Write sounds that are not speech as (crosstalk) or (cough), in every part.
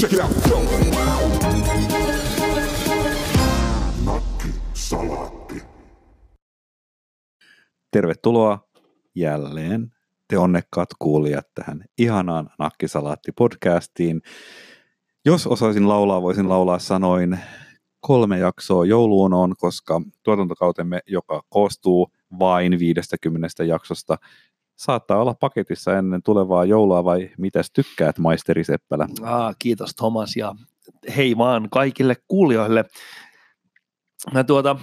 Check it out. Tervetuloa jälleen te onnekkaat kuulijat tähän ihanaan Nakkisalaatti-podcastiin. Jos osaisin laulaa, voisin laulaa sanoin kolme jaksoa jouluun on, koska tuotantokautemme, joka koostuu vain 50 jaksosta, saattaa olla paketissa ennen tulevaa joulua vai mitäs tykkäät, maisteri Seppälä? Ah, kiitos Thomas ja hei vaan kaikille kuulijoille. Mä tuota,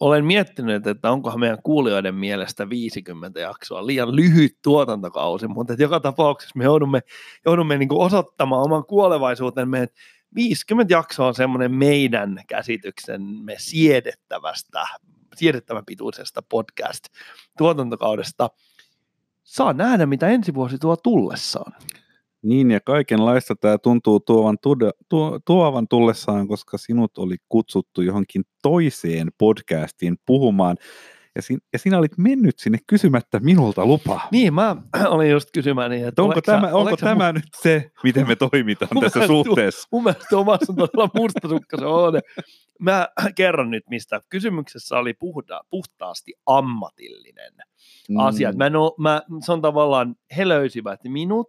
olen miettinyt, että onkohan meidän kuulijoiden mielestä 50 jaksoa liian lyhyt tuotantokausi, mutta joka tapauksessa me joudumme, joudumme niin osoittamaan oman kuolevaisuutemme, että 50 jaksoa on semmoinen meidän käsityksemme siedettävästä, siedettävän pituisesta podcast-tuotantokaudesta. Saa nähdä, mitä ensi vuosi tuo tullessaan. Niin ja kaikenlaista tämä tuntuu tuovan, tuda, tuo, tuovan tullessaan, koska sinut oli kutsuttu johonkin toiseen podcastiin puhumaan. Ja, sin, ja sinä olit mennyt sinne kysymättä minulta lupaa. Niin, mä (clears throat) olin just kysymään niin, että onko tämä, sä, onko tämä nyt se, miten me toimitaan tässä suhteessa? Mun mielestä omassa on todella mustasukka se on. Mä (clears throat) kerron nyt, mistä kysymyksessä oli puhda, puhtaasti ammatillinen mm. asia. Mä, no, mä, se on tavallaan, he löysivät minut,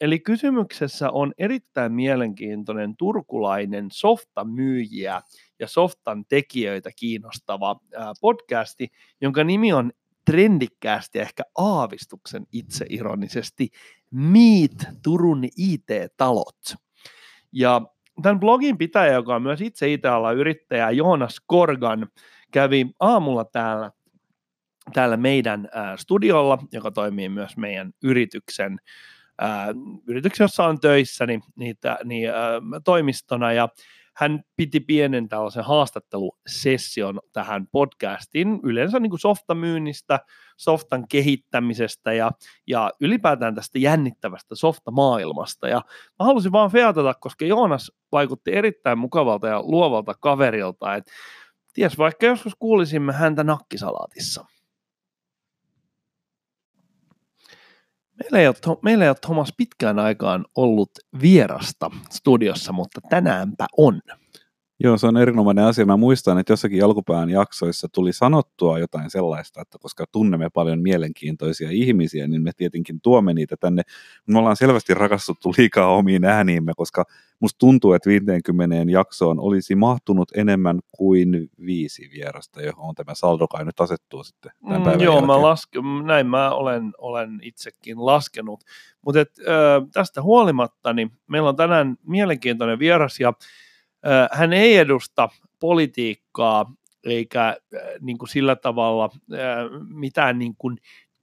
Eli kysymyksessä on erittäin mielenkiintoinen turkulainen softamyyjiä ja softan tekijöitä kiinnostava podcasti, jonka nimi on trendikkäästi ehkä aavistuksen itseironisesti Meet Turun IT-talot. Ja tämän blogin pitäjä, joka on myös itse IT-alan Joonas Korgan, kävi aamulla täällä, täällä meidän studiolla, joka toimii myös meidän yrityksen ää, yrityksen, jossa on töissä, niin, niitä, niin, ää, toimistona, ja hän piti pienen tällaisen haastattelusession tähän podcastiin, yleensä niin kuin softamyynnistä, softan kehittämisestä ja, ja ylipäätään tästä jännittävästä softamaailmasta. Ja mä halusin vaan featata, koska Joonas vaikutti erittäin mukavalta ja luovalta kaverilta, että ties vaikka joskus kuulisimme häntä nakkisalaatissa. Meillä ei, ole, meillä ei ole Thomas pitkään aikaan ollut vierasta studiossa, mutta tänäänpä on. Joo, se on erinomainen asia. Mä muistan, että jossakin alkupään jaksoissa tuli sanottua jotain sellaista, että koska tunnemme paljon mielenkiintoisia ihmisiä, niin me tietenkin tuomme niitä tänne. Me ollaan selvästi rakastuttu liikaa omiin ääniimme, koska musta tuntuu, että 50 jaksoon olisi mahtunut enemmän kuin viisi vierasta, johon tämä saldo kai nyt asettuu sitten tämän päivän mm, Joo, jälkeen. mä laske, näin mä olen, olen itsekin laskenut. Mutta tästä huolimatta, niin meillä on tänään mielenkiintoinen vieras ja hän ei edusta politiikkaa eikä niin kuin sillä tavalla mitään niin kuin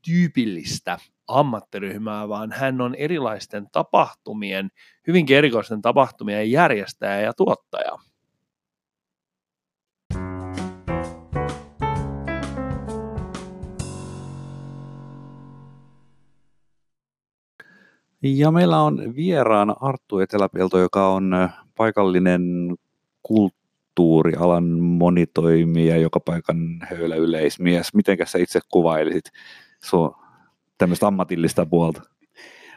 tyypillistä ammattiryhmää, vaan hän on erilaisten tapahtumien, hyvinkin erikoisten tapahtumien järjestäjä ja tuottaja. Ja meillä on vieraana Arttu Eteläpelto, joka on paikallinen kulttuurialan monitoimija, joka paikan höylä yleismies. Miten sä itse kuvailisit sun tämmöistä ammatillista puolta?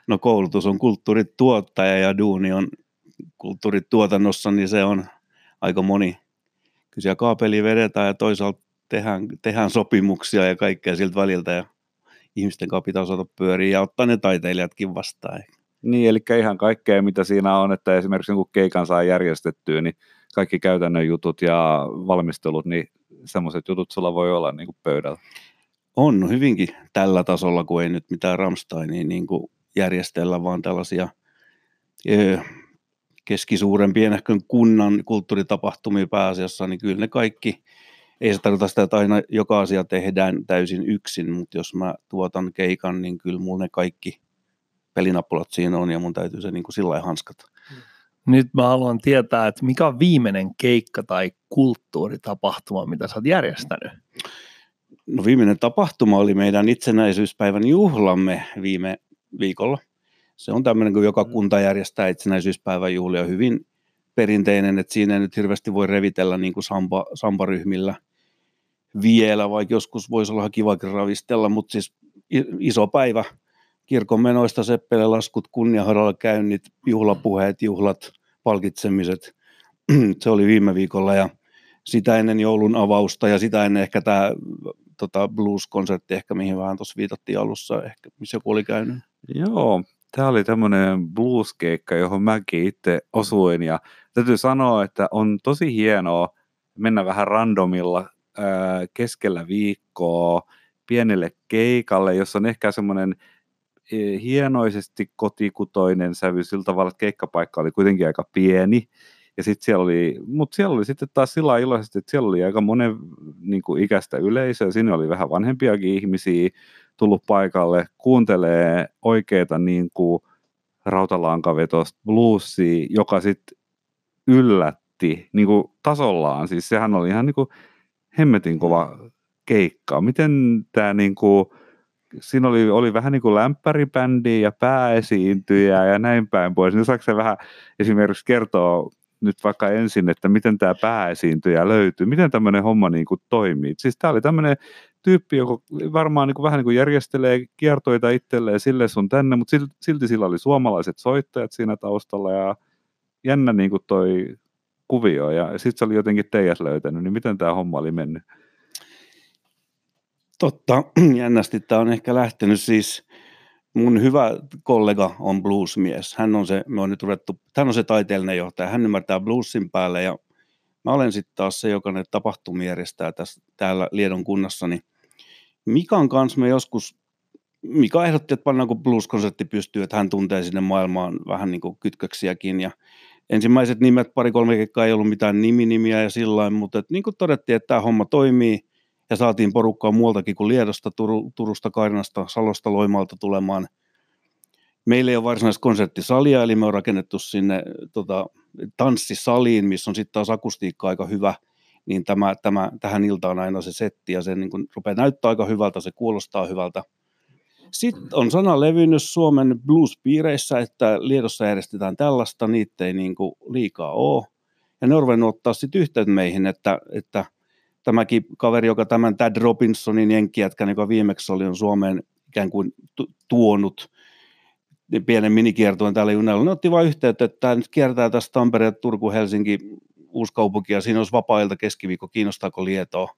No koulutus on kulttuurituottaja ja duuni on kulttuurituotannossa, niin se on aika moni. Kyllä kaapeli vedetään ja toisaalta tehdään, tehdään sopimuksia ja kaikkea siltä väliltä ja ihmisten kanssa pitää osata pyöriä ja ottaa ne taiteilijatkin vastaan. Niin, eli ihan kaikkea, mitä siinä on, että esimerkiksi kun keikan saa järjestettyä, niin kaikki käytännön jutut ja valmistelut, niin semmoiset jutut sulla voi olla niin kuin pöydällä. On hyvinkin tällä tasolla, kun ei nyt mitään Ramsteinia niin kuin järjestellä, vaan tällaisia keskisuuren pienehkön kunnan kulttuuritapahtumia pääasiassa, niin kyllä ne kaikki, ei se tarkoita sitä, että aina joka asia tehdään täysin yksin, mutta jos mä tuotan keikan, niin kyllä mulla ne kaikki pelinappulat siinä on ja mun täytyy se niin kuin sillä hanskata. Nyt mä haluan tietää, että mikä on viimeinen keikka tai kulttuuritapahtuma, mitä sä oot järjestänyt? No viimeinen tapahtuma oli meidän itsenäisyyspäivän juhlamme viime viikolla. Se on tämmöinen, kun joka mm. kunta järjestää itsenäisyyspäivän juhlia hyvin perinteinen, että siinä ei nyt hirveästi voi revitellä niin kuin samba, sambaryhmillä vielä, vaikka joskus voisi olla kivakin ravistella, mutta siis iso päivä – kirkon menoista seppele laskut, kunniaharalla käynnit, juhlapuheet, juhlat, palkitsemiset. (clears throat) se oli viime viikolla ja sitä ennen joulun avausta ja sitä ennen ehkä tämä tota blues-konsertti, ehkä mihin vähän tuossa viitattiin alussa, ehkä missä joku oli käynyt. Joo, tämä oli tämmöinen blueskeikka, johon mäkin itse osuin ja täytyy sanoa, että on tosi hienoa mennä vähän randomilla keskellä viikkoa pienelle keikalle, jossa on ehkä semmoinen e, hienoisesti kotikutoinen sävy sillä tavalla, että keikkapaikka oli kuitenkin aika pieni. Ja sitten siellä oli, mutta siellä oli sitten taas sillä iloisesti, että siellä oli aika monen niin kuin ikäistä yleisöä, siinä oli vähän vanhempiakin ihmisiä tullut paikalle, kuuntelee oikeita niin kuin rautalankavetosta bluesia, joka sitten yllätti niin kuin tasollaan. Siis sehän oli ihan niin kuin hemmetin kova keikka. Miten tämä niin kuin, siinä oli, oli vähän niin kuin lämpäribändi ja pääesiintyjä ja näin päin pois. Niin saako vähän esimerkiksi kertoa nyt vaikka ensin, että miten tämä pääesiintyjä löytyy, miten tämmöinen homma niin kuin toimii. Siis tämä oli tämmöinen tyyppi, joka varmaan niin kuin vähän niin kuin järjestelee kiertoita itselleen sille sun tänne, mutta silti sillä oli suomalaiset soittajat siinä taustalla ja jännä niin kuin toi kuvio ja sitten se oli jotenkin teijät löytänyt, niin miten tämä homma oli mennyt? Totta, (clears throat) jännästi tämä on ehkä lähtenyt siis, mun hyvä kollega on bluesmies. Hän on se, me on nyt ruvettu, hän on se taiteellinen johtaja, hän ymmärtää bluesin päälle ja mä olen sitten taas se, joka ne tapahtumia järjestää tässä, täällä Liedon kunnassa, niin Mikan kanssa me joskus, Mika ehdotti, että pannaanko blues-konsertti pystyy, että hän tuntee sinne maailmaan vähän niin kuin kytköksiäkin ja ensimmäiset nimet, pari-kolme keikkaa ei ollut mitään niminimiä ja sillä mutta että niin kuin todettiin, että tämä homma toimii ja saatiin porukkaa muualtakin kuin Liedosta, Tur- Turusta, Karinasta, Salosta, Loimalta tulemaan. Meillä ei ole varsinaista konserttisalia, eli me on rakennettu sinne tota, tanssisaliin, missä on sitten taas akustiikka aika hyvä, niin tämä, tämä, tähän iltaan aina se setti ja se niin kun rupeaa näyttää aika hyvältä, se kuulostaa hyvältä. Sitten on sana levinnyt Suomen blues-piireissä, että Liedossa järjestetään tällaista, niitä ei niin kuin liikaa ole. Ja ne on ruvennut ottaa sitten yhteyttä meihin, että, että tämäkin kaveri, joka tämän Tad Robinsonin jenkkijätkän, joka viimeksi oli on Suomeen ikään kuin tuonut pienen minikiertueen täällä junalla, ne otti vain yhteyttä, että tämä nyt kiertää tästä Tampere, Turku, Helsinki, Uuskaupunki ja siinä olisi vapaa keskiviikko, kiinnostaako Lietoa.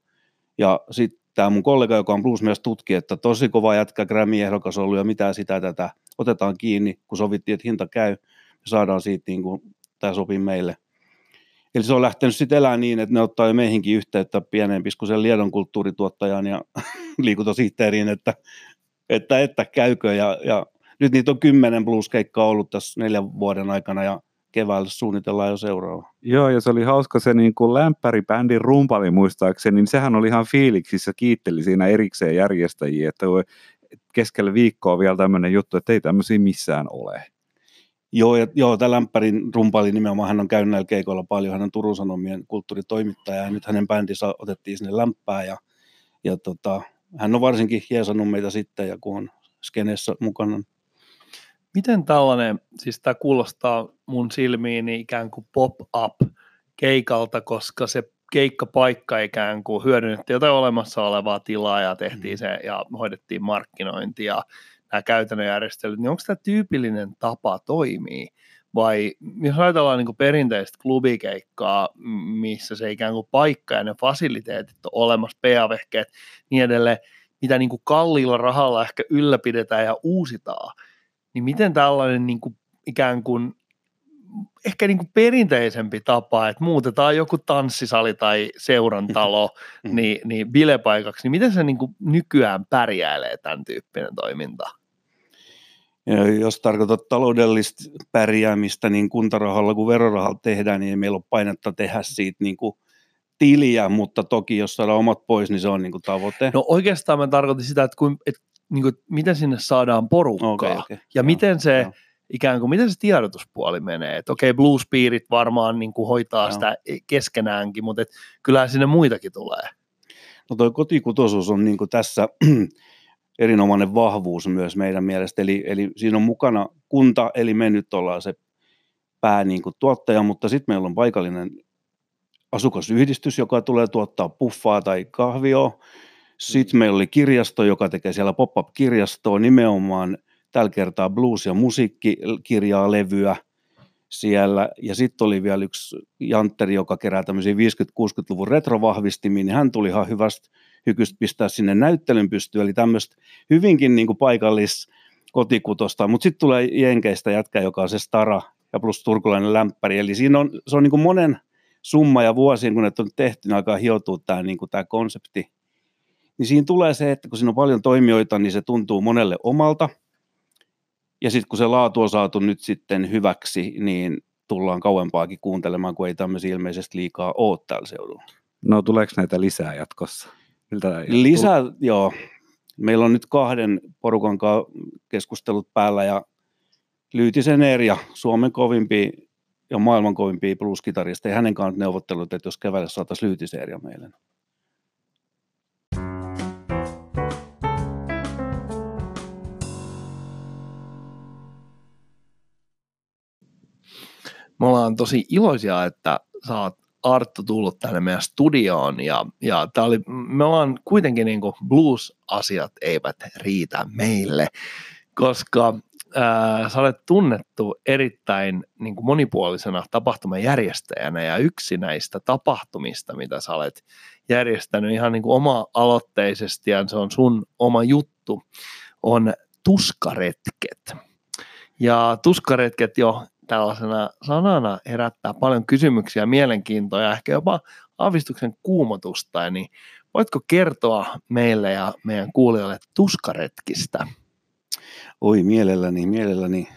Ja sitten tämä mun kollega, joka on bluesmies, tutki, että tosi kova jätkä, Grammy-ehdokas ollut ja mitä sitä tätä, otetaan kiinni, kun sovittiin, että hinta käy, ja saadaan siitä niin kuin, tämä sopii meille. Eli se on lähtenyt sitten elämään niin, että ne ottaa jo meihinkin yhteyttä pienen piskuisen Liedon kulttuurituottajan ja (laughs) liikuntasihteeriin, että, että, että käykö. Ja, ja nyt niitä on kymmenen blueskeikkaa ollut tässä neljän vuoden aikana ja keväällä suunnitellaan jo seuraava. Joo, ja se oli hauska se niin kuin lämpäribändin rumpali muistaakseni, niin sehän oli ihan fiiliksissä, kiitteli siinä erikseen järjestäjiä, että keskellä viikkoa vielä tämmöinen juttu, että ei tämmöisiä missään ole. Joo, ja, joo tämä lämpärin rumpali nimenomaan, hän on käynyt näillä keikoilla paljon, hän on Turun Sanomien kulttuuritoimittaja, ja nyt hänen bändinsä otettiin sinne lämpää, ja, ja tota, hän on varsinkin hiesannut meitä sitten, ja kun on skeneessä mukana, Miten tällainen, siis tämä kuulostaa mun silmiini ikään kuin pop-up keikalta, koska se keikkapaikka ikään kuin hyödynnettiin jotain olemassa olevaa tilaa ja tehtiin mm. se ja hoidettiin markkinointi ja nämä käytännön järjestelyt, niin onko tämä tyypillinen tapa toimii? Vai jos ajatellaan niin perinteistä klubikeikkaa, missä se ikään kuin paikka ja ne fasiliteetit on olemassa, PA-vehkeet, niin edelleen, mitä niin kuin kalliilla rahalla ehkä ylläpidetään ja uusitaan, niin miten tällainen niin kuin ikään kuin ehkä niin kuin perinteisempi tapa, että muutetaan joku tanssisali tai seurantalo (laughs) mm. niin, niin bilepaikaksi, niin miten se niin kuin nykyään pärjäilee tämän tyyppinen toiminta? Ja jos tarkoitat taloudellista pärjäämistä, niin kuntarahalla kuin verorahalla tehdään, niin ei meillä ole painetta tehdä siitä niin kuin tiliä, mutta toki jos saadaan omat pois, niin se on niin kuin tavoite. No oikeastaan mä tarkoitin sitä, että, kun, että niin kuin, miten sinne saadaan porukkaa okay, okay. ja joo, miten se joo. ikään kuin, miten se tiedotuspuoli menee. Että okei, okay, bluespirit varmaan niin kuin hoitaa joo. sitä keskenäänkin, mutta et, kyllähän sinne muitakin tulee. No toi kotikutoisuus on niin kuin tässä (clears throat) erinomainen vahvuus myös meidän mielestä, eli, eli siinä on mukana kunta, eli me nyt ollaan se pää niin kuin tuottaja, mutta sitten meillä on paikallinen asukasyhdistys, joka tulee tuottaa puffaa tai kahvioa, sitten meillä oli kirjasto, joka tekee siellä pop-up-kirjastoa nimenomaan. Tällä kertaa blues- ja musiikkikirjaa, levyä siellä. Ja sitten oli vielä yksi jantteri, joka kerää tämmöisiä 50-60-luvun retrovahvistimia, niin hän tuli ihan hyvästä hykystä pistää sinne näyttelyn pystyyn, eli tämmöistä hyvinkin niin kuin paikallis kotikutosta, mutta sitten tulee Jenkeistä jätkä, joka on se Stara ja plus turkulainen lämpäri, eli siinä on, se on niin kuin monen summa ja vuosien, kun ne on tehty, niin alkaa hioutua tämä, niin kuin tämä konsepti. Niin siinä tulee se, että kun siinä on paljon toimijoita, niin se tuntuu monelle omalta. Ja sitten kun se laatu on saatu nyt sitten hyväksi, niin tullaan kauempaakin kuuntelemaan, kun ei tämmöisiä ilmeisesti liikaa ole täällä seudulla. No tuleeko näitä lisää jatkossa? Miltä Lisää, joo. Meillä on nyt kahden porukan keskustelut päällä ja Lyytisen Erja, Suomen kovimpia ja maailman kovimpia blues-kitarista, ja hänen kanssa neuvottelut, että jos keväällä saataisiin Lyytisen Erja meille. Me ollaan tosi iloisia, että sä oot Arttu tullut tänne meidän studioon ja, ja tää oli, me ollaan kuitenkin niin kuin blues-asiat eivät riitä meille, koska ää, sä olet tunnettu erittäin niin kuin monipuolisena tapahtumajärjestäjänä ja yksi näistä tapahtumista, mitä sä olet järjestänyt ihan niin kuin oma-aloitteisesti ja se on sun oma juttu, on tuskaretket. Ja tuskaretket jo tällaisena sanana herättää paljon kysymyksiä, mielenkiintoa ja ehkä jopa aavistuksen kuumotusta. Niin voitko kertoa meille ja meidän kuulijoille tuskaretkistä? Oi, mielelläni, mielelläni.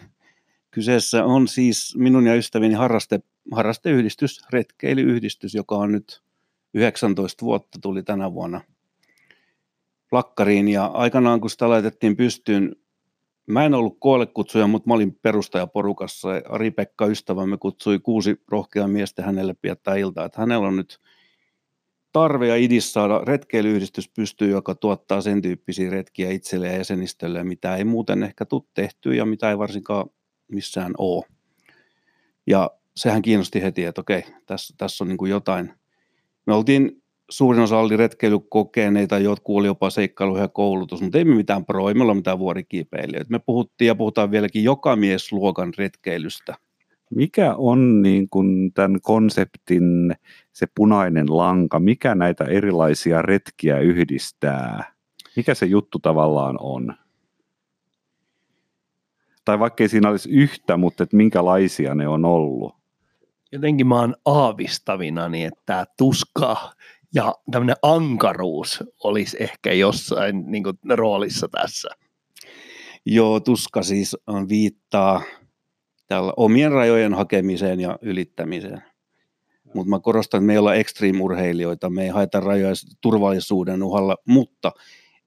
Kyseessä on siis minun ja ystävini harraste, harrasteyhdistys, retkeilyyhdistys, joka on nyt 19 vuotta, tuli tänä vuonna plakkariin. Ja aikanaan, kun sitä laitettiin pystyyn, Mä en ollut koollekutsuja, mutta mä olin perustajaporukassa. Ari-Pekka ystävämme kutsui kuusi rohkeaa miestä hänelle piettää iltaa. Että hänellä on nyt tarve ja idis saada retkeilyyhdistys pystyy, joka tuottaa sen tyyppisiä retkiä itselle ja jäsenistölle, mitä ei muuten ehkä tule tehtyä ja mitä ei varsinkaan missään ole. Ja sehän kiinnosti heti, että okei, tässä, tässä on niin jotain. Me oltiin suurin osa oli retkeilykokeneita, jotkut oli jopa seikkailu ja koulutus, mutta ei me mitään pro, ei me olla mitään vuorikiipeilijöitä. Me puhuttiin ja puhutaan vieläkin joka mies luokan retkeilystä. Mikä on niin kuin tämän konseptin se punainen lanka? Mikä näitä erilaisia retkiä yhdistää? Mikä se juttu tavallaan on? Tai vaikkei siinä olisi yhtä, mutta että minkälaisia ne on ollut? Jotenkin mä oon aavistavina, niin että tämä tuska ja tämmöinen ankaruus olisi ehkä jossain niin kuin, roolissa tässä. Joo, tuska siis on viittaa tällä omien rajojen hakemiseen ja ylittämiseen. Mutta mä korostan, että me ei olla ekstriimurheilijoita, me ei haeta rajoja turvallisuuden uhalla, mutta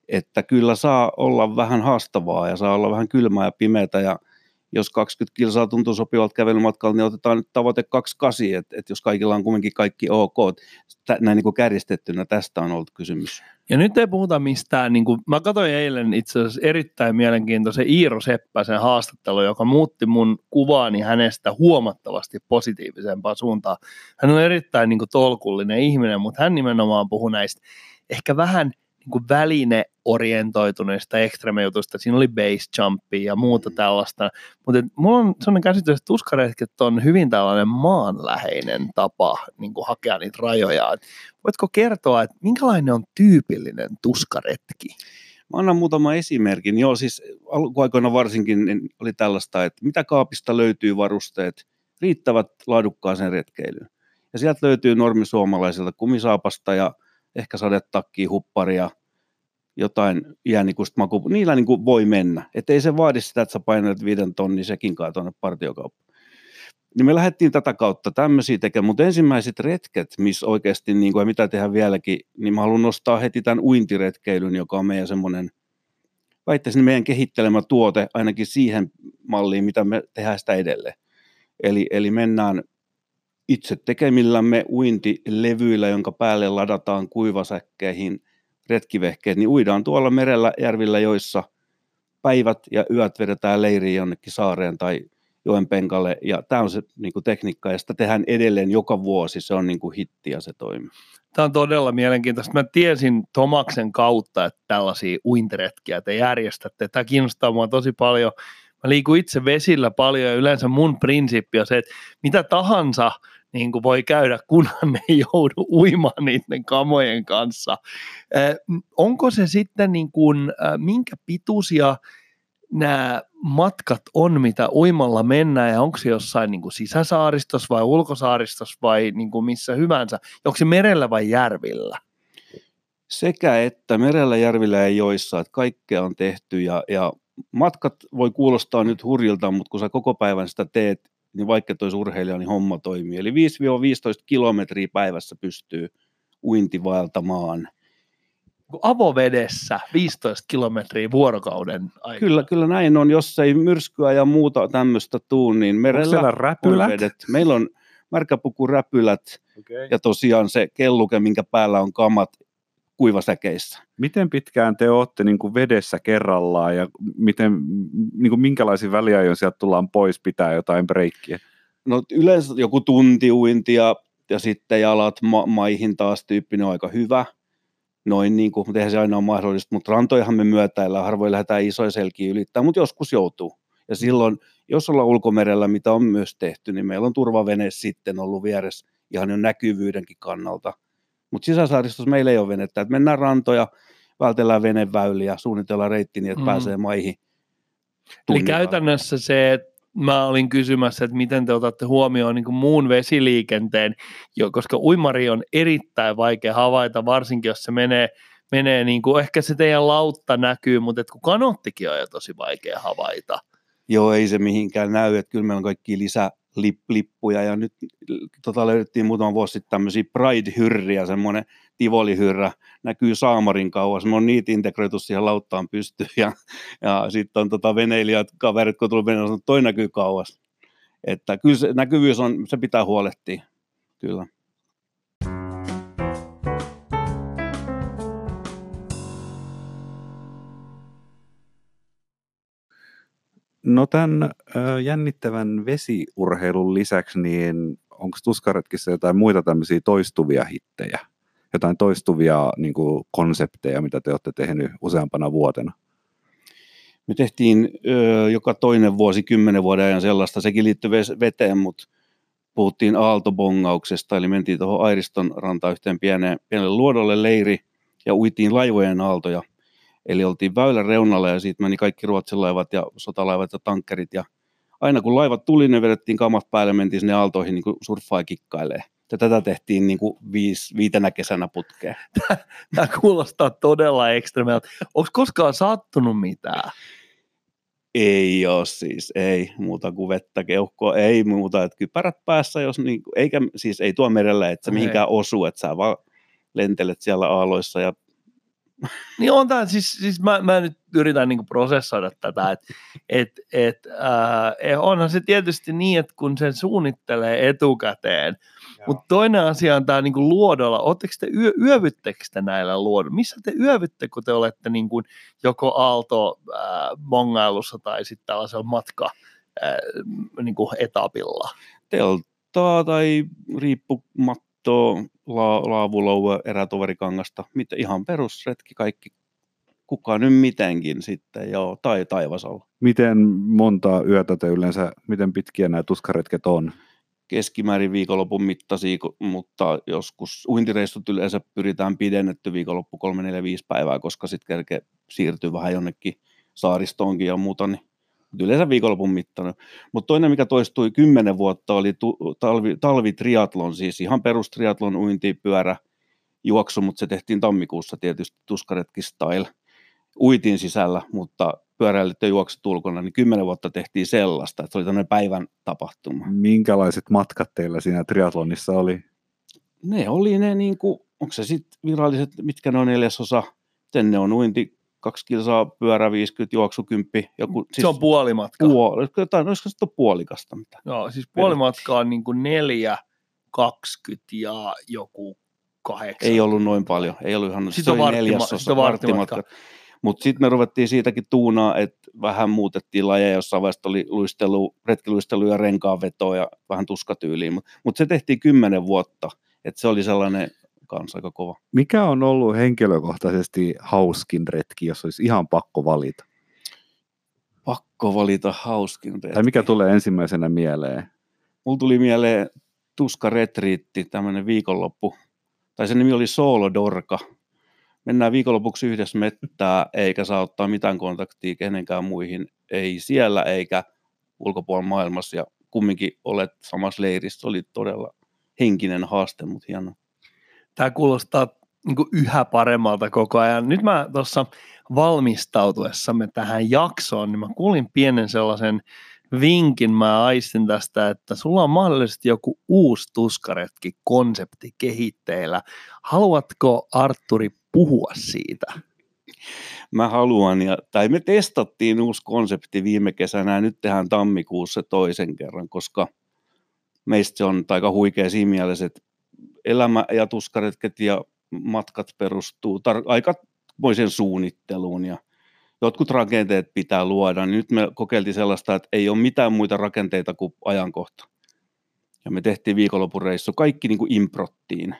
että kyllä saa olla vähän haastavaa ja saa olla vähän kylmää ja pimeätä ja jos 20 kilsaa tuntuu sopivalta kävelymatkalta, niin otetaan nyt tavoite 28, että, että jos kaikilla on kuitenkin kaikki ok, näin niin kuin tästä on ollut kysymys. Ja nyt ei puhuta mistään, niin kuin, mä katsoin eilen itse asiassa erittäin mielenkiintoisen Iiro Seppäsen haastattelu, joka muutti mun kuvaani hänestä huomattavasti positiivisempaan suuntaan. Hän on erittäin niin kuin, tolkullinen ihminen, mutta hän nimenomaan puhuu näistä ehkä vähän – niin kuin välineorientoituneista ekstreme-jutuista. Siinä oli base jumpia ja muuta mm. tällaista. Mutta mulla on sellainen käsitys, että tuskaretket on hyvin tällainen maanläheinen tapa niin kuin hakea niitä rajoja. Voitko kertoa, että minkälainen on tyypillinen tuskaretki? Mä annan muutama esimerkin. Joo, siis alkuaikoina varsinkin niin oli tällaista, että mitä kaapista löytyy varusteet, riittävät laadukkaaseen retkeilyyn. Ja sieltä löytyy normisuomalaisilta kumisaapasta ja ehkä sadetakkia, hupparia, jotain iänikuista maku, niillä niin kuin voi mennä. Että ei se vaadi sitä, että sä painelet viiden tonni sekin kai tuonne partiokauppaan. Niin me lähdettiin tätä kautta tämmöisiä tekemään, mutta ensimmäiset retket, missä oikeasti, niin kuin, mitä tehdään vieläkin, niin mä haluan nostaa heti tämän uintiretkeilyn, joka on meidän semmoinen, väittäisin meidän kehittelemä tuote ainakin siihen malliin, mitä me tehdään sitä edelleen. Eli, eli mennään itse tekemillämme uintilevyillä, jonka päälle ladataan kuivasäkkeihin retkivehkeet, niin uidaan tuolla merellä, järvillä, joissa päivät ja yöt vedetään leiriin jonnekin saareen tai joen penkalle. Ja tämä on se niin kuin tekniikka, ja sitä tehdään edelleen joka vuosi. Se on niin kuin hitti ja se toimii. Tämä on todella mielenkiintoista. Mä tiesin Tomaksen kautta, että tällaisia uintiretkiä te järjestätte. Tämä kiinnostaa mua tosi paljon. Mä liikun itse vesillä paljon ja yleensä mun prinsiippi on se, että mitä tahansa niin kuin voi käydä, kunhan ne ei joudu uimaan niiden kamojen kanssa. Eh, onko se sitten niin kuin, äh, minkä pituisia nämä matkat on, mitä uimalla mennään, ja onko se jossain niin kuin sisäsaaristossa vai ulkosaaristossa vai niin kuin missä hyvänsä, onko se merellä vai järvillä? Sekä että merellä, järvillä ja joissa, että kaikkea on tehty ja, ja matkat voi kuulostaa nyt hurjilta, mutta kun sä koko päivän sitä teet, niin vaikka tois urheilija, niin homma toimii. Eli 5-15 kilometriä päivässä pystyy uintivaeltamaan avovedessä 15 kilometriä vuorokauden aikana. Kyllä, kyllä näin on. Jos ei myrskyä ja muuta tämmöistä tuu, niin merellä räpylät? vedet. Meillä on märkäpukuräpylät Okay. ja tosiaan se kelluke, minkä päällä on kamat kuivasäkeissä. Miten pitkään te olette niin kuin vedessä kerrallaan ja miten, niin kuin minkälaisia väliajoin sieltä tullaan pois pitää jotain breikkiä? No yleensä joku tunti uintia ja sitten jalat ma- maihin taas tyyppinen on aika hyvä. Noin niin kuin, mutta eihän se aina ole mahdollista, mutta rantojahan me myötäillä, harvoin lähdetään isoja selkiä ylittää, mutta joskus joutuu. Ja silloin, jos ollaan ulkomerellä, mitä on myös tehty, niin meillä on turvavene sitten ollut vieressä ihan jo näkyvyydenkin kannalta. Mutta sisäsaaristossa meillä ei ole venettä, että mennään rantoja, vältellään veneväyliä, suunnitellaan reitti niin, että Mm. pääsee maihin. Eli käytännössä se, että mä olin kysymässä, että miten te otatte huomioon niin muun vesiliikenteen, jo, koska uimari on erittäin vaikea havaita, varsinkin jos se menee, menee niin kuin, ehkä se teidän lautta näkyy, mutta et kun kanottikin on jo tosi vaikea havaita. Joo, ei se mihinkään näy, että kyllä meillä on kaikki lisälippuja ja nyt tota, löydettiin muutama vuosi sitten tämmöisiä Pride-hyrriä, semmoinen Tivoli-hyrrä, näkyy Saamarin kauas, me on niitä integroitu siihen lauttaan pystyyn ja, ja sitten on tota veneilijät, kaverit, kun veneellä, sanoo, toi näkyy kauas. Että kyllä se näkyvyys on, se pitää huolehtia, kyllä. No tämän jännittävän vesiurheilun lisäksi, niin onko tuskaretkissä jotain muita tämmöisiä toistuvia hittejä? Jotain toistuvia niin kuin, konsepteja, mitä te olette tehnyt useampana vuotena? Me tehtiin ö, joka toinen vuosi, kymmenen vuoden ajan sellaista, sekin liittyy veteen, mutta puhuttiin aaltobongauksesta, eli mentiin tuohon Airiston rantaan yhteen pieneen, pienelle luodolle leiri ja uitiin laivojen aaltoja. Eli oltiin väylän reunalla ja siitä meni kaikki Ruotsin laivat ja sotalaivat ja tankkerit. Ja aina kun laivat tuli, ne vedettiin kamat päälle, mentiin sinne aaltoihin niin surffaa kikkailee. Ja tätä tehtiin niin kuin viis, viitenä kesänä putkeen. (laughs) Tämä kuulostaa todella ekstremeltä. Onko koskaan sattunut mitään? Ei ole siis, ei muuta kuin vettä keuhkoa, ei muuta, että kypärät päässä, jos niin, eikä siis ei tuo merellä, että Okei. mihinkään osu, että sä vaan lentelet siellä aaloissa ja (laughs) Niin on tämä, siis, siis mä, mä nyt yritän niinku prosessoida tätä, että et, et, äh, onhan se tietysti niin, että kun sen suunnittelee etukäteen, mutta toinen asia on tämä niinku luodolla, ootteko te, yö, yövyttekö te näillä luodoilla? Missä te yövytte, kun te olette niinku joko aalto äh, tai sitten tällaisella matka äh, niinku etapilla? telttaa tai riippumattoa, la, laavuloua, erätoverikangasta, mitä, ihan perusretki, kaikki, kuka nyt mitenkin sitten, joo, tai taivasalla. Miten monta yötä te yleensä, miten pitkiä nämä tuskaretket on? Keskimäärin viikonlopun mittaisia, mutta joskus uintireissut yleensä pyritään pidennetty viikonloppu 3, 4, 5 päivää, koska sitten kerke siirtyy vähän jonnekin saaristoonkin ja muuta, niin yleensä viikonlopun mittainen. Mutta toinen, mikä toistui kymmenen vuotta, oli tu- talvi, talvitriatlon, siis ihan perustriatlon uinti, pyörä, juoksu, mutta se tehtiin tammikuussa tietysti tuskaretki style. Uitiin sisällä, mutta pyöräilyt ja juoksut ulkona, niin kymmenen vuotta tehtiin sellaista, että se oli tämmöinen päivän tapahtuma. Minkälaiset matkat teillä siinä triatlonissa oli? Ne oli ne, niin kuin, onko se sitten viralliset, mitkä ne on neljäsosa, miten ne on uinti, kaksi kilsaa, pyörä 50, juoksu 10, joku, Siis, se on puolimatka. puoli, jotain, olisiko se puolikasta mitä? Joo, siis puolimatka on niin kuin neljä, 20 ja joku kahdeksan. Ei ollut noin paljon, ei ollut ihan, Sitten se on oli neljäsosa, sitten varttimatka. varttimatka. Mutta sitten me ruvettiin siitäkin tuunaa, että vähän muutettiin lajeja, jossain vaiheessa oli luistelu, retkiluistelu ja renkaanveto ja vähän tuskatyyliin, mutta mut se tehtiin kymmenen vuotta, että se oli sellainen kanssa aika kova. Mikä on ollut henkilökohtaisesti hauskin retki, jos olisi ihan pakko valita? Pakko valita hauskin retki. Tai mikä tulee ensimmäisenä mieleen? Mulla tuli mieleen Tuska Retriitti, tämmöinen viikonloppu, tai se nimi oli Soolo Dorka. Mennään viikonlopuksi yhdessä mettää, eikä saa ottaa mitään kontaktia kenenkään muihin, ei siellä eikä ulkopuolella maailmassa, ja kumminkin olet samassa leirissä. Se oli todella henkinen haaste, mutta hieno. Tämä kuulostaa niin kuin yhä paremmalta koko ajan. Nyt mä tuossa valmistautuessamme tähän jaksoon, niin mä kuulin pienen sellaisen vinkin, mä aistin tästä, että sulla on mahdollisesti joku uusi tuskaretki konsepti kehitteillä. Haluatko Arturi puhua siitä? Mä haluan, ja, tai me testattiin uusi konsepti viime kesänä ja nyt tehdään tammikuussa toisen kerran, koska meistä se on aika huikea siinä mielessä, että elämä ja tuskaretket ja matkat perustuu tar- aikamoisen suunnitteluun ja jotkut rakenteet pitää luoda. Nyt me kokeiltiin sellaista, että ei ole mitään muita rakenteita kuin ajankohta. Ja me tehtiin viikonlopureissu kaikki niin kuin improttiin.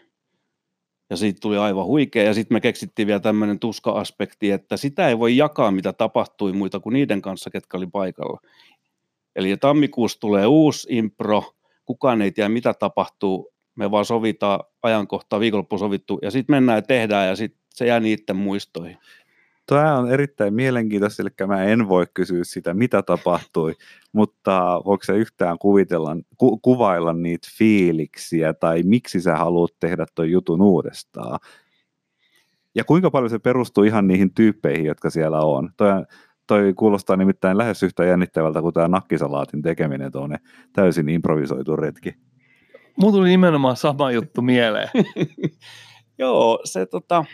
Ja siitä tuli aivan huikea. Ja sitten me keksittiin vielä tämmöinen tuska-aspekti, että sitä ei voi jakaa, mitä tapahtui muita kuin niiden kanssa, ketkä oli paikalla. Eli tammikuussa tulee uusi impro, kukaan ei tiedä, mitä tapahtuu. Me vaan sovitaan ajankohtaa, viikonloppu sovittu, ja sitten mennään ja tehdään, ja sitten se jää niiden muistoihin. Tämä on erittäin mielenkiintoista, eli mä en voi kysyä sitä, mitä tapahtui, mutta voiko se yhtään kuvitella, ku, kuvailla niitä fiiliksiä tai miksi sä haluat tehdä tuon jutun uudestaan? Ja kuinka paljon se perustuu ihan niihin tyyppeihin, jotka siellä on? Toi, toi kuulostaa nimittäin lähes yhtä jännittävältä kuin tämä nakkisalaatin tekeminen tuonne täysin improvisoitu retki. Mulla tuli nimenomaan sama juttu mieleen. (laughs) Joo, se tota,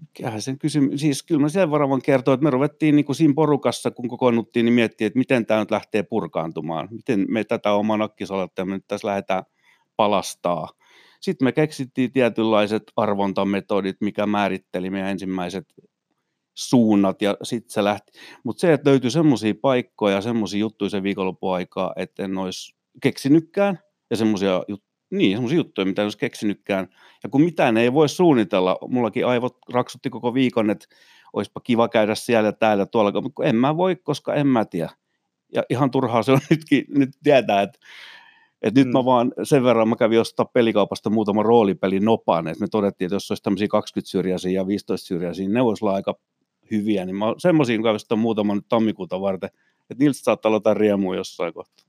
mikähän sen kysymys, siis kyllä mä sen varmaan kertoa, että me ruvettiin niin kuin siinä porukassa, kun kokoonnuttiin, niin miettiä, että miten tämä nyt lähtee purkaantumaan, miten me tätä omaa nakkisalattia me nyt tässä lähdetään palastaa. Sitten me keksittiin tietynlaiset arvontametodit, mikä määritteli meidän ensimmäiset suunnat ja sitten se lähti. Mutta se, että löytyi semmoisia paikkoja, semmoisia juttuja sen viikonloppuaikaa, että en olisi keksinytkään ja semmoisia jut- niin, semmoisia juttuja, mitä en olisi keksinytkään. Ja kun mitään ei voi suunnitella, mullakin aivot raksutti koko viikon, että olisipa kiva käydä siellä ja täällä tuolla, mutta en mä voi, koska en mä tiedä. Ja ihan turhaa se on (laughs) nytkin, nyt tietää, että et nyt mm. mä vaan sen verran, mä kävin ostaa pelikaupasta muutama roolipeli nopaan, että me todettiin, että jos olisi tämmöisiä 20 syrjäisiä ja 15 syrjäisiä, ne voisi olla aika hyviä, niin mä semmoisiin kävin muutaman tammikuuta varten, että niiltä saattaa olla jotain riemua jossain kohtaa.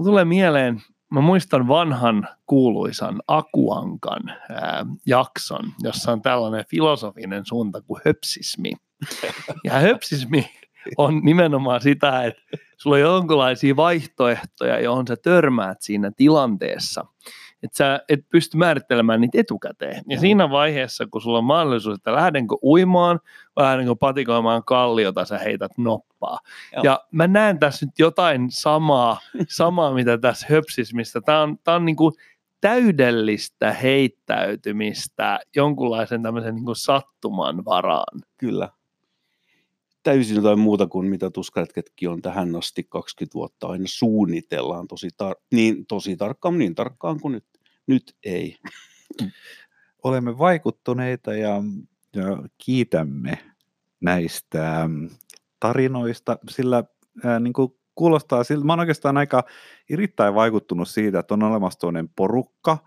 Mulla tulee mieleen mä muistan vanhan kuuluisan Akuankan ää, jakson, jossa on tällainen filosofinen suunta kuin höpsismi. (laughs) Ja höpsismi on nimenomaan sitä, että sulla on jonkinlaisia vaihtoehtoja, johon sä törmäät siinä tilanteessa – että sä et pysty määrittelemään niitä etukäteen. Ja siinä vaiheessa, kun sulla on mahdollisuus, että lähdenkö uimaan vai lähdenkö patikoimaan kalliota, sä heität noppaa. Joo. Ja mä näen tässä nyt jotain samaa, (laughs) samaa mitä tässä höpsismistä. Tämä on, tää on niin kuin täydellistä heittäytymistä jonkunlaisen tämmöisen niin kuin sattuman varaan. Kyllä. Täysin jotain muuta kuin mitä tuskaretketkin on tähän asti 20 vuotta aina suunnitellaan tosi, tar- niin, tosi tarkkaan, niin tarkkaan kuin nyt nyt ei. (laughs) Olemme vaikuttuneita ja, ja kiitämme näistä tarinoista, sillä ää, niin kuin kuulostaa siltä, mä oon oikeastaan aika erittäin vaikuttunut siitä, että on olemassa toinen porukka,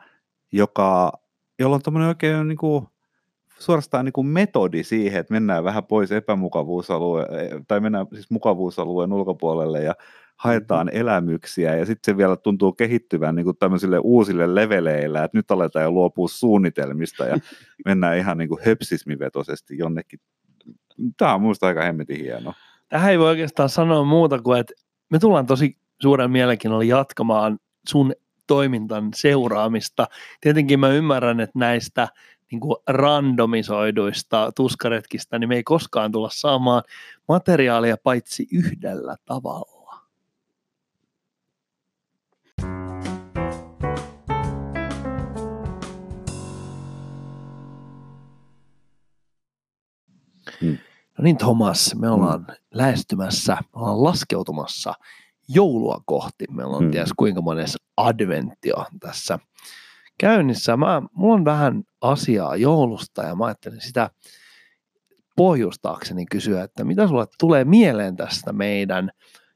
joka, jolla on tämmöinen oikein niin kuin, suorastaan niin kuin metodi siihen, että mennään vähän pois epämukavuusalueen, tai mennään siis mukavuusalueen ulkopuolelle ja haetaan mm-hmm. elämyksiä ja sitten se vielä tuntuu kehittyvän niin kuin tämmöisille uusille leveleillä, että nyt aletaan jo luopua suunnitelmista ja (laughs) mennään ihan niin kuin höpsismivetoisesti jonnekin. Tämä on minusta aika hemmetin hieno. Tähän ei voi oikeastaan sanoa muuta kuin, että me tullaan tosi suuren mielenkiinnolla jatkamaan sun toimintan seuraamista. Tietenkin mä ymmärrän, että näistä niin kuin randomisoiduista tuskaretkistä, niin me ei koskaan tulla saamaan materiaalia paitsi yhdellä tavalla. Niin Thomas, me ollaan mm. lähestymässä, me ollaan laskeutumassa joulua kohti. Meillä on mm. ties kuinka monessa adventio tässä käynnissä. Mä, mulla on vähän asiaa joulusta ja mä ajattelin sitä pohjustaakseni kysyä, että mitä sulle tulee mieleen tästä meidän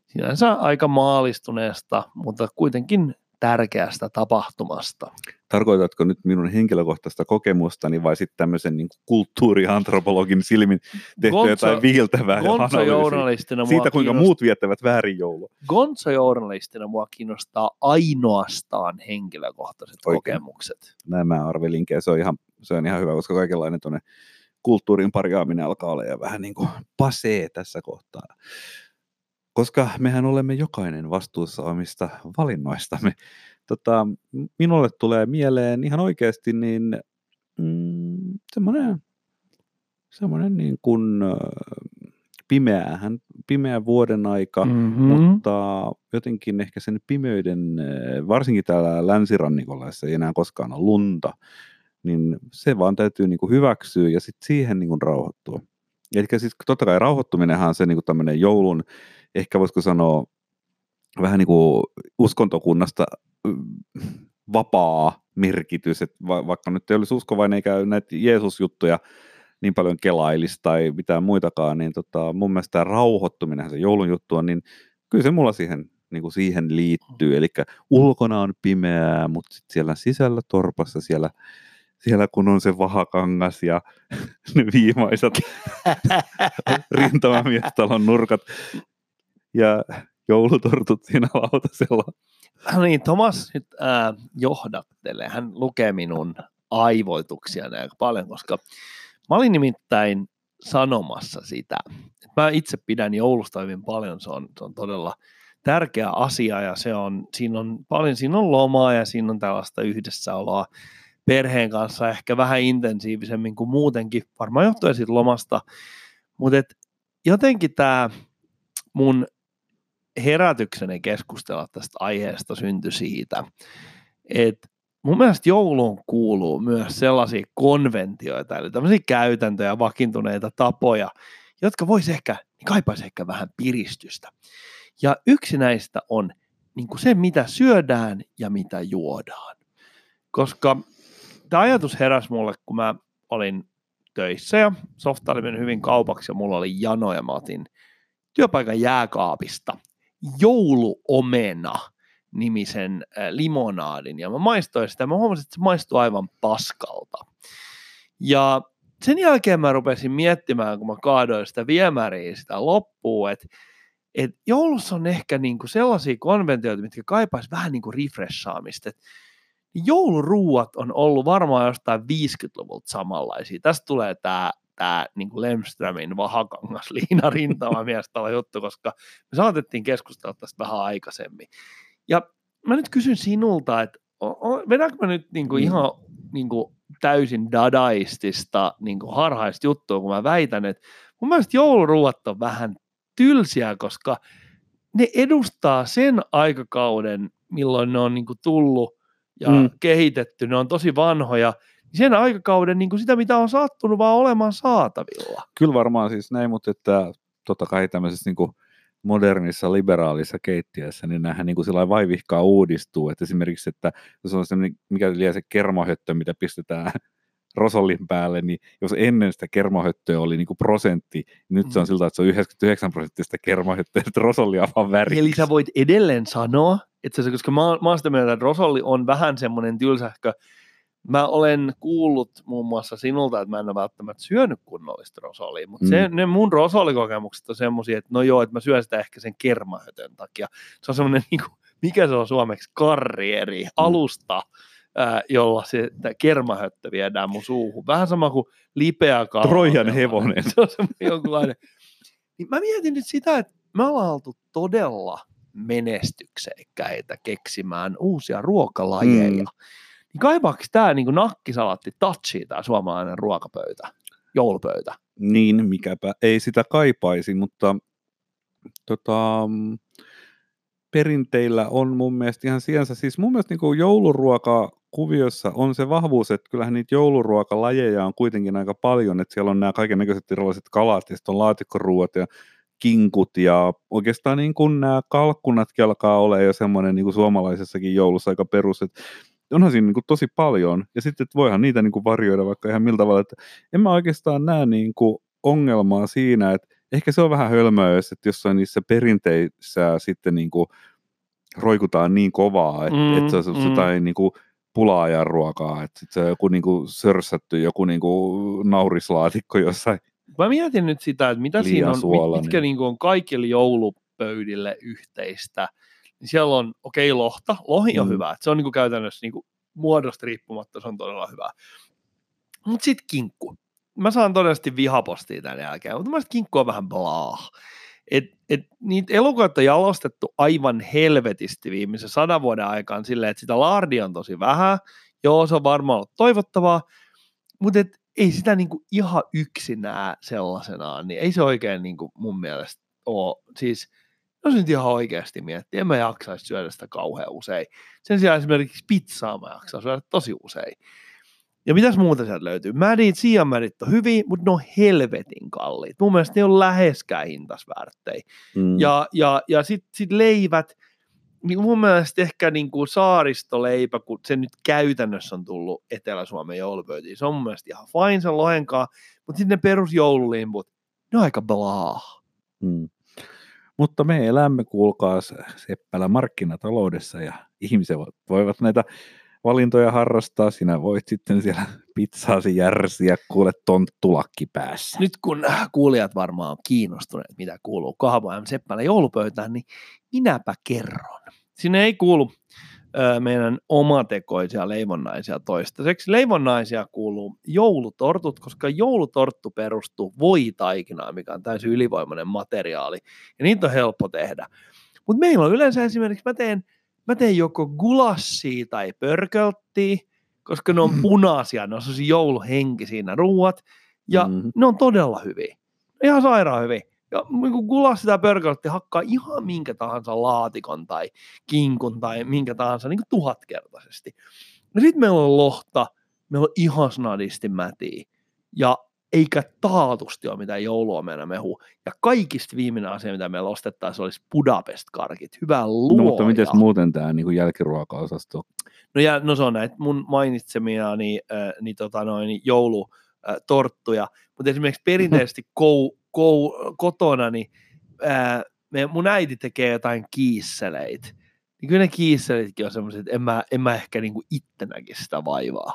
sinänsä aika maalistuneesta, mutta kuitenkin tärkeästä tapahtumasta. Tarkoitatko nyt minun henkilökohtaista kokemustani vai sitten tämmöisen niin kulttuuriantropologin silmin tehtyä Gonzo, jotain viiltävää Gonzo-journalistina siitä, kuinka kiinnostaa, muut viettävät väärin joulua? Gonzo-journalistina mua kiinnostaa ainoastaan henkilökohtaiset Oikein. kokemukset. Näin mä arvelinkin se on ihan, se on ihan hyvä, koska kaikenlainen tuonne kulttuurin parjaaminen alkaa olla ja vähän niin kuin pasee tässä kohtaa koska mehän olemme jokainen vastuussa omista valinnoistamme. Tota, minulle tulee mieleen ihan oikeasti niin mm, semmoinen, semmoinen niin kuin pimeähän, pimeä vuoden aika, mm-hmm. mutta jotenkin ehkä sen pimeyden, varsinkin täällä länsirannikolla, jossa ei enää koskaan ole lunta, niin se vaan täytyy niin kuin hyväksyä ja sitten siihen niin kuin rauhoittua. Eli siis totta kai rauhoittuminenhan on se niin kuin tämmöinen joulun ehkä voisiko sanoa vähän niin kuin uskontokunnasta vapaa merkitys, että va- vaikka nyt ei olisi uskovainen eikä näitä Jeesus-juttuja niin paljon kelailisi tai mitään muitakaan, niin tota, mun mielestä tämä rauhoittuminen, se joulun juttu on, niin kyllä se mulla siihen, niin kuin siihen liittyy. Eli ulkona on pimeää, mutta sit siellä sisällä torpassa, siellä, siellä kun on se vahakangas ja (laughs) ne viimaiset (laughs) rintamamiestalon nurkat, ja joulutortut siinä lautasella. No niin, Thomas nyt äh, johdattelee. Hän lukee minun aivoituksia aika paljon, koska mä olin nimittäin sanomassa sitä. Mä itse pidän joulusta hyvin paljon, se on, se on todella tärkeä asia ja se on, siinä on paljon, siinä on lomaa ja siinä on tällaista yhdessäoloa perheen kanssa ehkä vähän intensiivisemmin kuin muutenkin, varmaan johtuen siitä lomasta, mutta jotenkin tämä mun herätykseni keskustella tästä aiheesta syntyi siitä, että mun mielestä jouluun kuuluu myös sellaisia konventioita, eli tämmöisiä käytäntöjä, vakiintuneita tapoja, jotka voisi ehkä, niin kaipaisi ehkä vähän piristystä. Ja yksi näistä on niin kuin se, mitä syödään ja mitä juodaan. Koska tämä ajatus heräsi mulle, kun mä olin töissä ja softa oli mennyt hyvin kaupaksi ja mulla oli jano ja mä otin työpaikan jääkaapista jouluomena nimisen limonaadin ja mä maistoin sitä. Mä huomasin, että se maistuu aivan paskalta. Ja sen jälkeen mä rupesin miettimään, kun mä kaadoin sitä viemäriä sitä loppuun, että et joulussa on ehkä niinku sellaisia konventioita, mitkä kaipaisi vähän niinku refreshaamista. Et jouluruuat on ollut varmaan jostain 50-luvulta samanlaisia. Tästä tulee tämä tämä niin kuin Lemströmin vahakangas liina rintama (laughs) miestalla juttu, koska me saatettiin keskustella tästä vähän aikaisemmin. Ja mä nyt kysyn sinulta, että vedänkö mä nyt niin kuin mm. ihan niin kuin täysin dadaistista niin kuin harhaista juttua, kun mä väitän, että mun mielestä jouluruuat on vähän tylsiä, koska ne edustaa sen aikakauden, milloin ne on niin kuin tullut ja mm. kehitetty, ne on tosi vanhoja, sen aikakauden niin kuin sitä, mitä on sattunut vaan olemaan saatavilla. Kyllä varmaan siis näin, mutta että totta kai tämmöisessä niin kuin modernissa liberaalissa keittiössä, niin nämähän niin kuin sillä vaivihkaa uudistuu, että esimerkiksi, että jos on semmoinen, mikä liian se kermahöttö, mitä pistetään (laughs) rosollin päälle, niin jos ennen sitä kermahöttöä oli niin kuin prosentti, niin nyt se on mm. siltä, että se on 99 prosenttista kermahöttöä, että rosolli on vaan väri. Eli sä voit edelleen sanoa, että se, koska mä, mä oon sitä mieltä, että rosolli on vähän semmoinen tylsähkö, mä olen kuullut muun muassa sinulta, että mä en ole välttämättä syönyt kunnollista rosolia, mutta mm. se, ne mun rosolikokemukset on semmoisia, että no joo, että mä syön sitä ehkä sen kermahötön takia. Se on semmoinen, (laughs) niin kuin, mikä se on suomeksi, karrieri, mm. alusta, ää, jolla se kermahöttö viedään mun suuhun. Vähän sama kuin lipeä kalma. Trojan hevonen. (laughs) Se on semmoinen jonkunlainen. Niin mä mietin nyt sitä, että me ollaan oltu todella menestyksekkäitä keksimään uusia ruokalajeja. Mm niin kaipaako tämä niin nakkisalatti touchia tämä suomalainen ruokapöytä, joulupöytä? Niin, mikäpä ei sitä kaipaisi, mutta tota, perinteillä on mun mielestä ihan siensä. Siis mun mielestä niin jouluruoka kuviossa on se vahvuus, että kyllähän niitä jouluruokalajeja on kuitenkin aika paljon, että siellä on nämä kaiken näköiset erilaiset kalat ja sitten on laatikkoruuat ja kinkut ja oikeastaan niin kuin nämä kalkkunatkin alkaa olla jo semmoinen niin kuin suomalaisessakin joulussa aika perus, että onhan siinä niin kuin tosi paljon ja sitten että voihan niitä niin kuin varjoida vaikka ihan miltä tavalla, että en mä oikeastaan näe niin kuin ongelmaa siinä, että ehkä se on vähän hölmöä, jos, että jossain niissä perinteissä sitten niin kuin roikutaan niin kovaa, että, mm, että se on mm. jotain niin kuin pulaajan ruokaa, että se on joku niin kuin sörsätty, joku niin kuin naurislaatikko jossain. Mä mietin nyt sitä, että mitä siinä on, suola, mitkä niin. Niin on kaikille joulupöydille yhteistä. Niin siellä on, okei, okay, lohta. Lohi on mm. hyvä. Se on niin kuin käytännössä niin kuin muodosta riippumatta, se on todella hyvä. Mutta sitten kinkku. Mä saan todennäköisesti vihapostia tämän jälkeen, mutta mä kinkku on vähän blah. Et, et niitä on jalostettu aivan helvetisti viimeisen sadan vuoden aikaan silleen, että sitä laardia on tosi vähän. Joo, se on varmaan ollut toivottavaa, mutta et, ei sitä niinku ihan yksinään sellaisenaan, niin ei se oikein niinku mun mielestä ole. Siis, jos nyt ihan oikeasti miettii, en mä jaksaisi syödä sitä kauhean usein. Sen sijaan esimerkiksi pizzaa mä jaksan syödä tosi usein. Ja mitäs muuta sieltä löytyy? Mädit, siianmädit on hyviä, mutta ne on helvetin kalliit. Mun mielestä ne on läheskään hintasvärttejä. Mm. Ja, ja, ja sitten sit leivät, niin mun mielestä ehkä niin kuin saaristoleipä, kun se nyt käytännössä on tullut Etelä-Suomen joulupöytiin, se on mun mielestä ihan fine sen lohenkaa, mutta sitten ne perusjoululimput, ne on aika blaa. Mm. Mutta me elämme, kuulkaa, Seppälä markkinataloudessa ja ihmiset voivat näitä valintoja harrastaa, sinä voit sitten siellä pizzaasi järsiä, kuule tonttulakki päässä. Nyt kun kuulijat varmaan on kiinnostuneet, mitä kuuluu Kahvo M. Seppälä joulupöytään, niin minäpä kerron. Sinne ei kuulu ö, meidän omatekoisia leivonnaisia toistaiseksi. Leivonnaisia kuuluu joulutortut, koska joulutorttu perustuu voitaikinaan, mikä on täysin ylivoimainen materiaali, ja niitä on helppo tehdä. Mutta meillä on yleensä esimerkiksi, mä teen – mä teen joko gulassia tai pörkölttiä, koska ne on mm. punaisia, ne on sellaisia jouluhenkisiä nämä ruuat, ja mm. ne on todella hyviä. Ihan sairaan hyviä. Ja niin gulassi tai pörköltti hakkaa ihan minkä tahansa laatikon tai kinkun tai minkä tahansa niin tuhatkertaisesti. Ja sitten meillä on lohta, meillä on ihan snadisti mätiä. Ja eikä taatusti ole mitään jouluomena mehu. Ja kaikista viimeinen asia, mitä meillä ostettaisiin, olisi Budapest-karkit. Hyvää luoja. No, mutta miten muuten tämä niin jälkiruokaosasto? No, ja, no se on näitä mun mainitsemia niin, äh, niin, tota noin, joulutorttuja, mutta esimerkiksi perinteisesti (laughs) kou, kou, kotona, niin äh, me, mun äiti tekee jotain kiisseleitä. Niin kyllä ne kiisseleitkin on semmoiset, että en mä, en mä ehkä niin ittenäkin sitä vaivaa.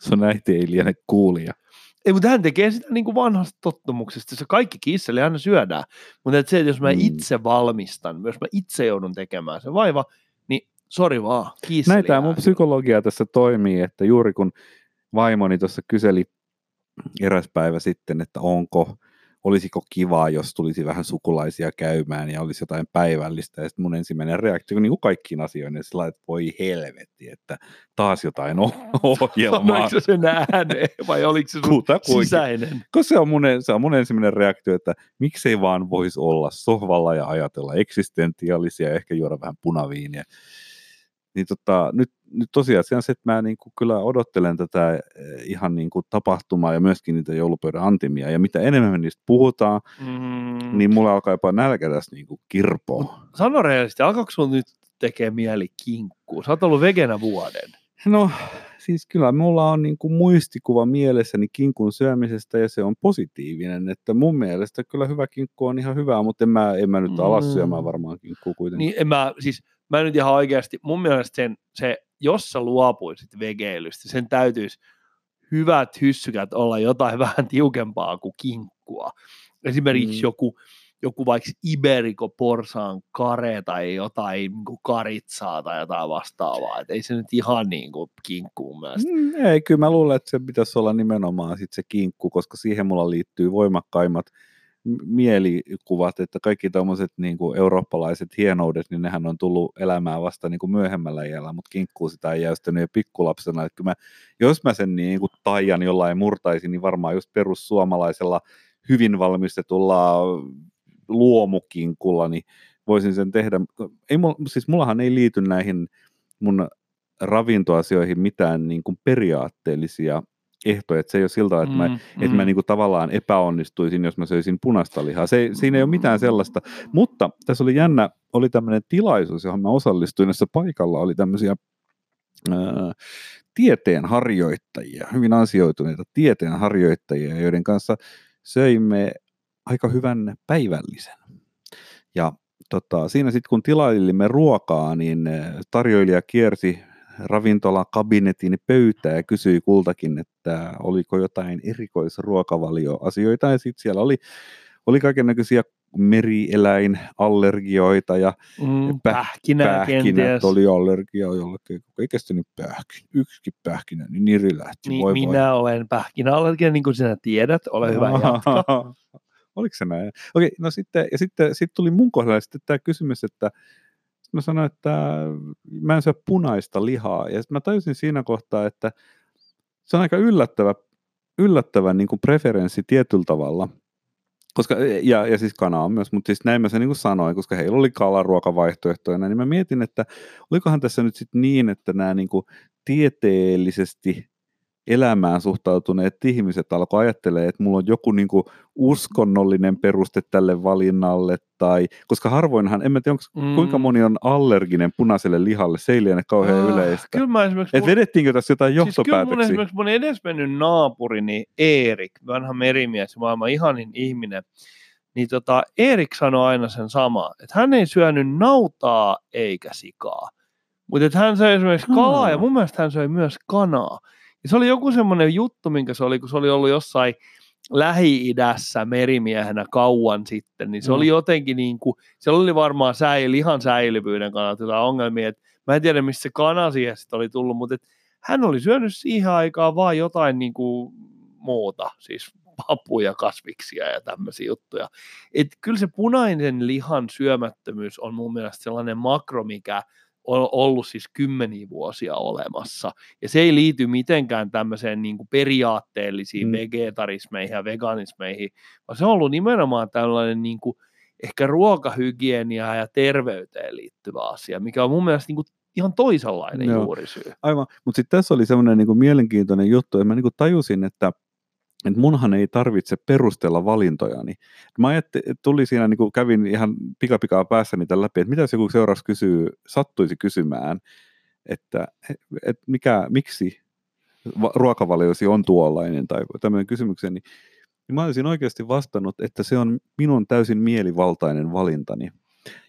Sun äiti ei liene kuulija. Ei, mutta hän tekee sitä niin kuin vanhasta tottumuksesta. Se kaikki kisseli aina syödään. Mutta et se, että jos mä mm. itse valmistan, jos mä itse joudun tekemään se vaiva, niin sori vaan, kisseli Näitä mun psykologia tässä toimii, että juuri kun vaimoni tuossa kyseli eräs päivä sitten, että onko olisiko kivaa, jos tulisi vähän sukulaisia käymään ja olisi jotain päivällistä. Ja sitten mun ensimmäinen reaktio, niin kuin kaikkiin asioihin, niin sillä että voi helvetti, että taas jotain (laughs) ohjelmaa. Sanoiko se ääneen vai oliko se sun sisäinen? Koska se on, mun, se on mun ensimmäinen reaktio, että miksei vaan voisi olla sohvalla ja ajatella eksistentiaalisia ja ehkä juoda vähän punaviiniä niin tota, nyt, nyt tosiasia on se, että mä niin kuin kyllä odottelen tätä eh, ihan niin kuin tapahtumaa ja myöskin niitä joulupöydän antimia. Ja mitä enemmän me niistä puhutaan, mm. niin mulla alkaa jopa nälkä tässä niin kuin kirpoa. Sano rehellisesti, alkaako sulla nyt tekee mieli kinkkuu? Sä oot ollut vegenä vuoden. No siis kyllä mulla on niin kuin muistikuva mielessäni kinkun syömisestä ja se on positiivinen, että mun mielestä kyllä hyvä kinkku on ihan hyvää, mutta en mä, en mä nyt alas mm. syömään varmaan kinkkuu kuitenkin. Niin en mä, siis mä nyt ihan oikeasti, mun mielestä sen, se, jos sä luopuisit vegeilystä, sen täytyisi hyvät hyssykät olla jotain (laughs) vähän tiukempaa kuin kinkkua. Esimerkiksi mm. joku, joku vaikka Iberico porsaan kare tai jotain niin kuin karitsaa tai jotain vastaavaa. Et ei se nyt ihan niin kuin kinkku mun mielestä. Mm, ei, kyllä mä luulen, että se pitäisi olla nimenomaan sit se kinkku, koska siihen mulla liittyy voimakkaimmat mielikuvat, että kaikki tämmöiset niin eurooppalaiset hienoudet, niin nehän on tullut elämään vasta niin kuin myöhemmällä iällä, mutta kinkkuu sitä ei jäystänyt jo pikkulapsena. Että mä, jos mä sen niin kuin taian jollain murtaisin, niin varmaan just perussuomalaisella hyvin valmistetulla luomukinkulla, niin voisin sen tehdä. Ei, siis mullahan ei liity näihin mun ravintoasioihin mitään niin kuin periaatteellisia ehtoja, että se ei ole tavalla, että mä, mm, että mä niin kuin tavallaan epäonnistuisin, jos mä söisin punaista lihaa. Se, siinä ei ole mitään sellaista. Mutta tässä oli jännä, oli tämmöinen tilaisuus, johon mä osallistuin, jossa paikalla oli tämmöisiä ää, tieteenharjoittajia, hyvin ansioituneita tieteenharjoittajia, joiden kanssa söimme aika hyvän päivällisen. Ja tota, siinä sitten kun tilailimme ruokaa, niin tarjoilija kiersi ravintola kabinetin pöytää ja kysyi kultakin, että oliko jotain erikoisruokavalioasioita. Ja sitten siellä oli, oli kaiken näköisiä merieläinallergioita ja mm, pähkinä, pähkinät oli allergia jollekin, ei kestänyt pähkin, yksikin pähkinä, niin Niri lähti. Niin, voi minä voi. olen pähkinäallergia, niin kuin sinä tiedät, ole hyvä. (laughs) Oliko se näin? Okei, no sitten, ja sitten, sitten tuli mun kohdalla sitten tämä kysymys, että mä sanoin, että mä en syö punaista lihaa. Ja sitten mä tajusin siinä kohtaa, että se on aika yllättävä, yllättävä niin kuin preferenssi tietyllä tavalla. Koska, ja, ja siis kana on myös, mutta siis näin mä sen niin sanoin, koska heillä oli kalaruokavaihtoehtoja, niin mä mietin, että olikohan tässä nyt sitten niin, että nämä niin kuin tieteellisesti elämään suhtautuneet ihmiset alkoi ajattelemaan, että mulla on joku niin kuin uskonnollinen peruste tälle valinnalle, tai, koska harvoinhan, en mä tiedä, onko, mm. kuinka moni on allerginen punaiselle lihalle, se ei liene kauhean ah, yleistä. Kyllä mä esimerkiksi... Et vedettiinkö tässä jotain johtopäätöksiä? Siis kyllä mun esimerkiksi mun edesmennyt naapurini Eerik, vanha merimies, maailman ihanin ihminen, niin tota, Eerik sanoi aina sen sama, että hän ei syönyt nautaa eikä sikaa. Mutta hän söi esimerkiksi kalaa ja mun mielestä hän söi myös kanaa. Ja se oli joku semmoinen juttu, minkä se oli, kun se oli ollut jossain Lähi-idässä merimiehenä kauan sitten, niin se mm. oli jotenkin niin kuin, se oli varmaan säil, lihan säilyvyyden kannalta jotain ongelmia, että mä en tiedä, missä se kana siihen oli tullut, mutta että hän oli syönyt siihen aikaan vaan jotain niin kuin muuta, siis papuja, kasviksia ja tämmöisiä juttuja. Et kyllä se punainen lihan syömättömyys on mun mielestä sellainen makro, mikä on ollut siis kymmeniä vuosia olemassa. Ja se ei liity mitenkään tämmöiseen niin kuin periaatteellisiin mm. vegetarismeihin ja veganismeihin, vaan se on ollut nimenomaan tällainen niin kuin ehkä ruokahygieniaa ja terveyteen liittyvä asia, mikä on mun mielestä niin kuin ihan toisenlainen Joo. juurisyy. Aivan, mutta sitten tässä oli semmoinen niin mielenkiintoinen juttu, että mä niin kuin tajusin, että että munhan ei tarvitse perustella valintojani. Mä ajattelin, tuli siinä, niin kuin kävin ihan pikapikaa päässä niitä läpi, että mitä jos joku seuraavaksi kysyy, sattuisi kysymään, että, että mikä, miksi ruokavaliosi on tuollainen tai tämmöinen kysymyksen, niin, niin mä olisin oikeasti vastannut, että se on minun täysin mielivaltainen valintani.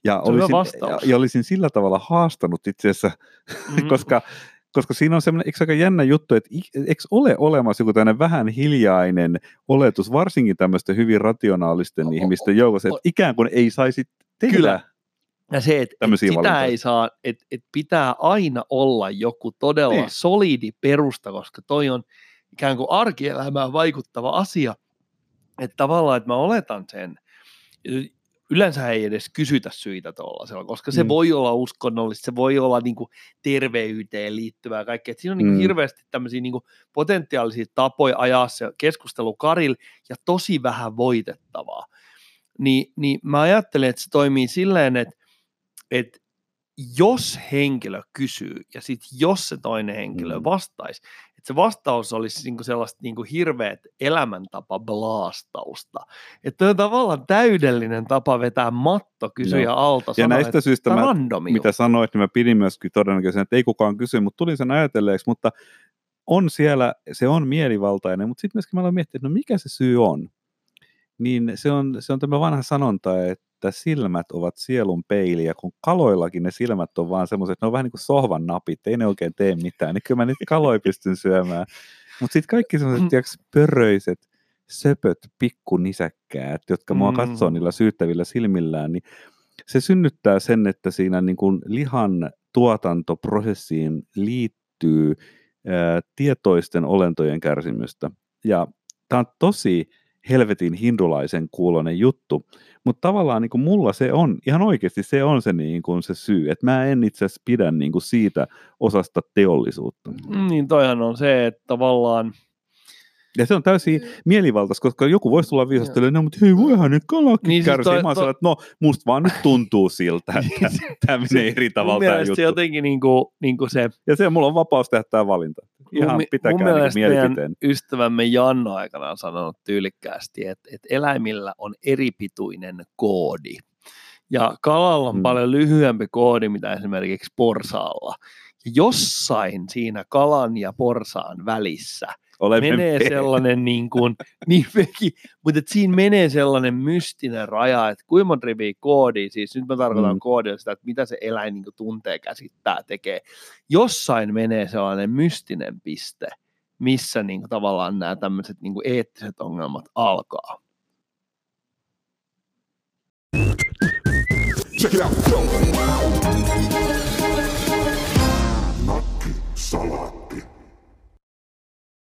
Ja olisin, ja, ja olisin sillä tavalla haastanut itse asiassa, mm. (laughs) koska koska siinä on semmoinen, eikö aika jännä juttu, että eikö ole olemassa joku tämmöinen vähän hiljainen oletus, varsinkin tämmöisten hyvin rationaalisten o, ihmisten joukossa, että ikään kuin ei saisi tehdä Kyllä. Ja se, että et sitä valintoja. ei saa, että et pitää aina olla joku todella niin. solidi perusta, koska toi on ikään kuin arkielämään vaikuttava asia. Että tavallaan, että mä oletan sen, yleensä ei edes kysytä syitä tuollaisella, koska se mm. voi olla uskonnollista, se voi olla niin kuin terveyteen liittyvää kaikkea. Siinä on niin kuin mm. hirveästi tämmöisiä niin kuin potentiaalisia tapoja ajaa se keskustelu karille ja tosi vähän voitettavaa. Ni, niin mä ajattelen, että se toimii silleen, että, että jos henkilö kysyy ja sitten jos se toinen henkilö mm. vastaisi, että se vastaus olisi niinku sellaista niinku hirveät elämäntapa blastausta. Että on tavallaan täydellinen tapa vetää matto kysyjä no. alta. Ja näistä syistä, mä, mitä sanoit, niin mä pidin myöskin todennäköisesti, että ei kukaan kysy, mutta tulin sen ajatelleeksi, mutta on siellä, se on mielivaltainen, mutta sitten myöskin mä aloin miettiä, että no mikä se syy on. Niin se on, se on tämä vanha sanonta, että että silmät ovat sielun peili, ja kun kaloillakin ne silmät on vaan semmoiset, ne on vähän niin kuin sohvan napit, ei ne oikein tee mitään, niin kyllä mä niitä kaloja pystyn syömään. Mutta sitten kaikki semmoiset, tiiäks, pörröiset, söpöt pikkunisäkkäät, jotka mua katsoo mm. niillä syyttävillä silmillään, niin se synnyttää sen, että siinä niin kuin lihan tuotantoprosessiin liittyy ää, tietoisten olentojen kärsimystä. Ja tämä on tosi helvetin hindulaisen kuulonen juttu. Mutta tavallaan niin kuin mulla se on, ihan oikeasti se on se, niin kuin se syy, että mä en itse asiassa pidä niin kuin siitä osasta teollisuutta. Mm, niin toihan on se, että tavallaan Ja se on täysin mielivaltais, koska joku voisi tulla viisastelemaan, no, mutta hei, voihan nyt kalakin Niin niin, siis toi- Mä sellainen, että no, musta vaan nyt tuntuu siltä, (laughs) että tämä menee eri tavalla tämä juttu. se jotenkin niin kuin, niin kuin se, Ja se mulla on vapaus tehdä tämä valinta. Ihan mi- pitäkää mun niin mielipiteen. ystävämme Janno aikanaan sanonut tyylikkäästi, että, että eläimillä on eripituinen koodi. Ja kalalla on Mm. mm. paljon lyhyempi koodi, mitä esimerkiksi porsaalla. Ja jossain siinä kalan ja porsaan välissä ole menee pe- sellainen niin kuin, (laughs) niin mekin, mutta siinä menee sellainen mystinen raja, että kuinka monta riviä koodia, siis nyt mä tarkoitan mm. koodia sitä, että mitä se eläin niin kuin tuntee, käsittää, tekee. Jossain menee sellainen mystinen piste, missä niin kuin, tavallaan nämä tämmöiset niin kuin eettiset ongelmat alkaa. Check it out. Nakki Sala.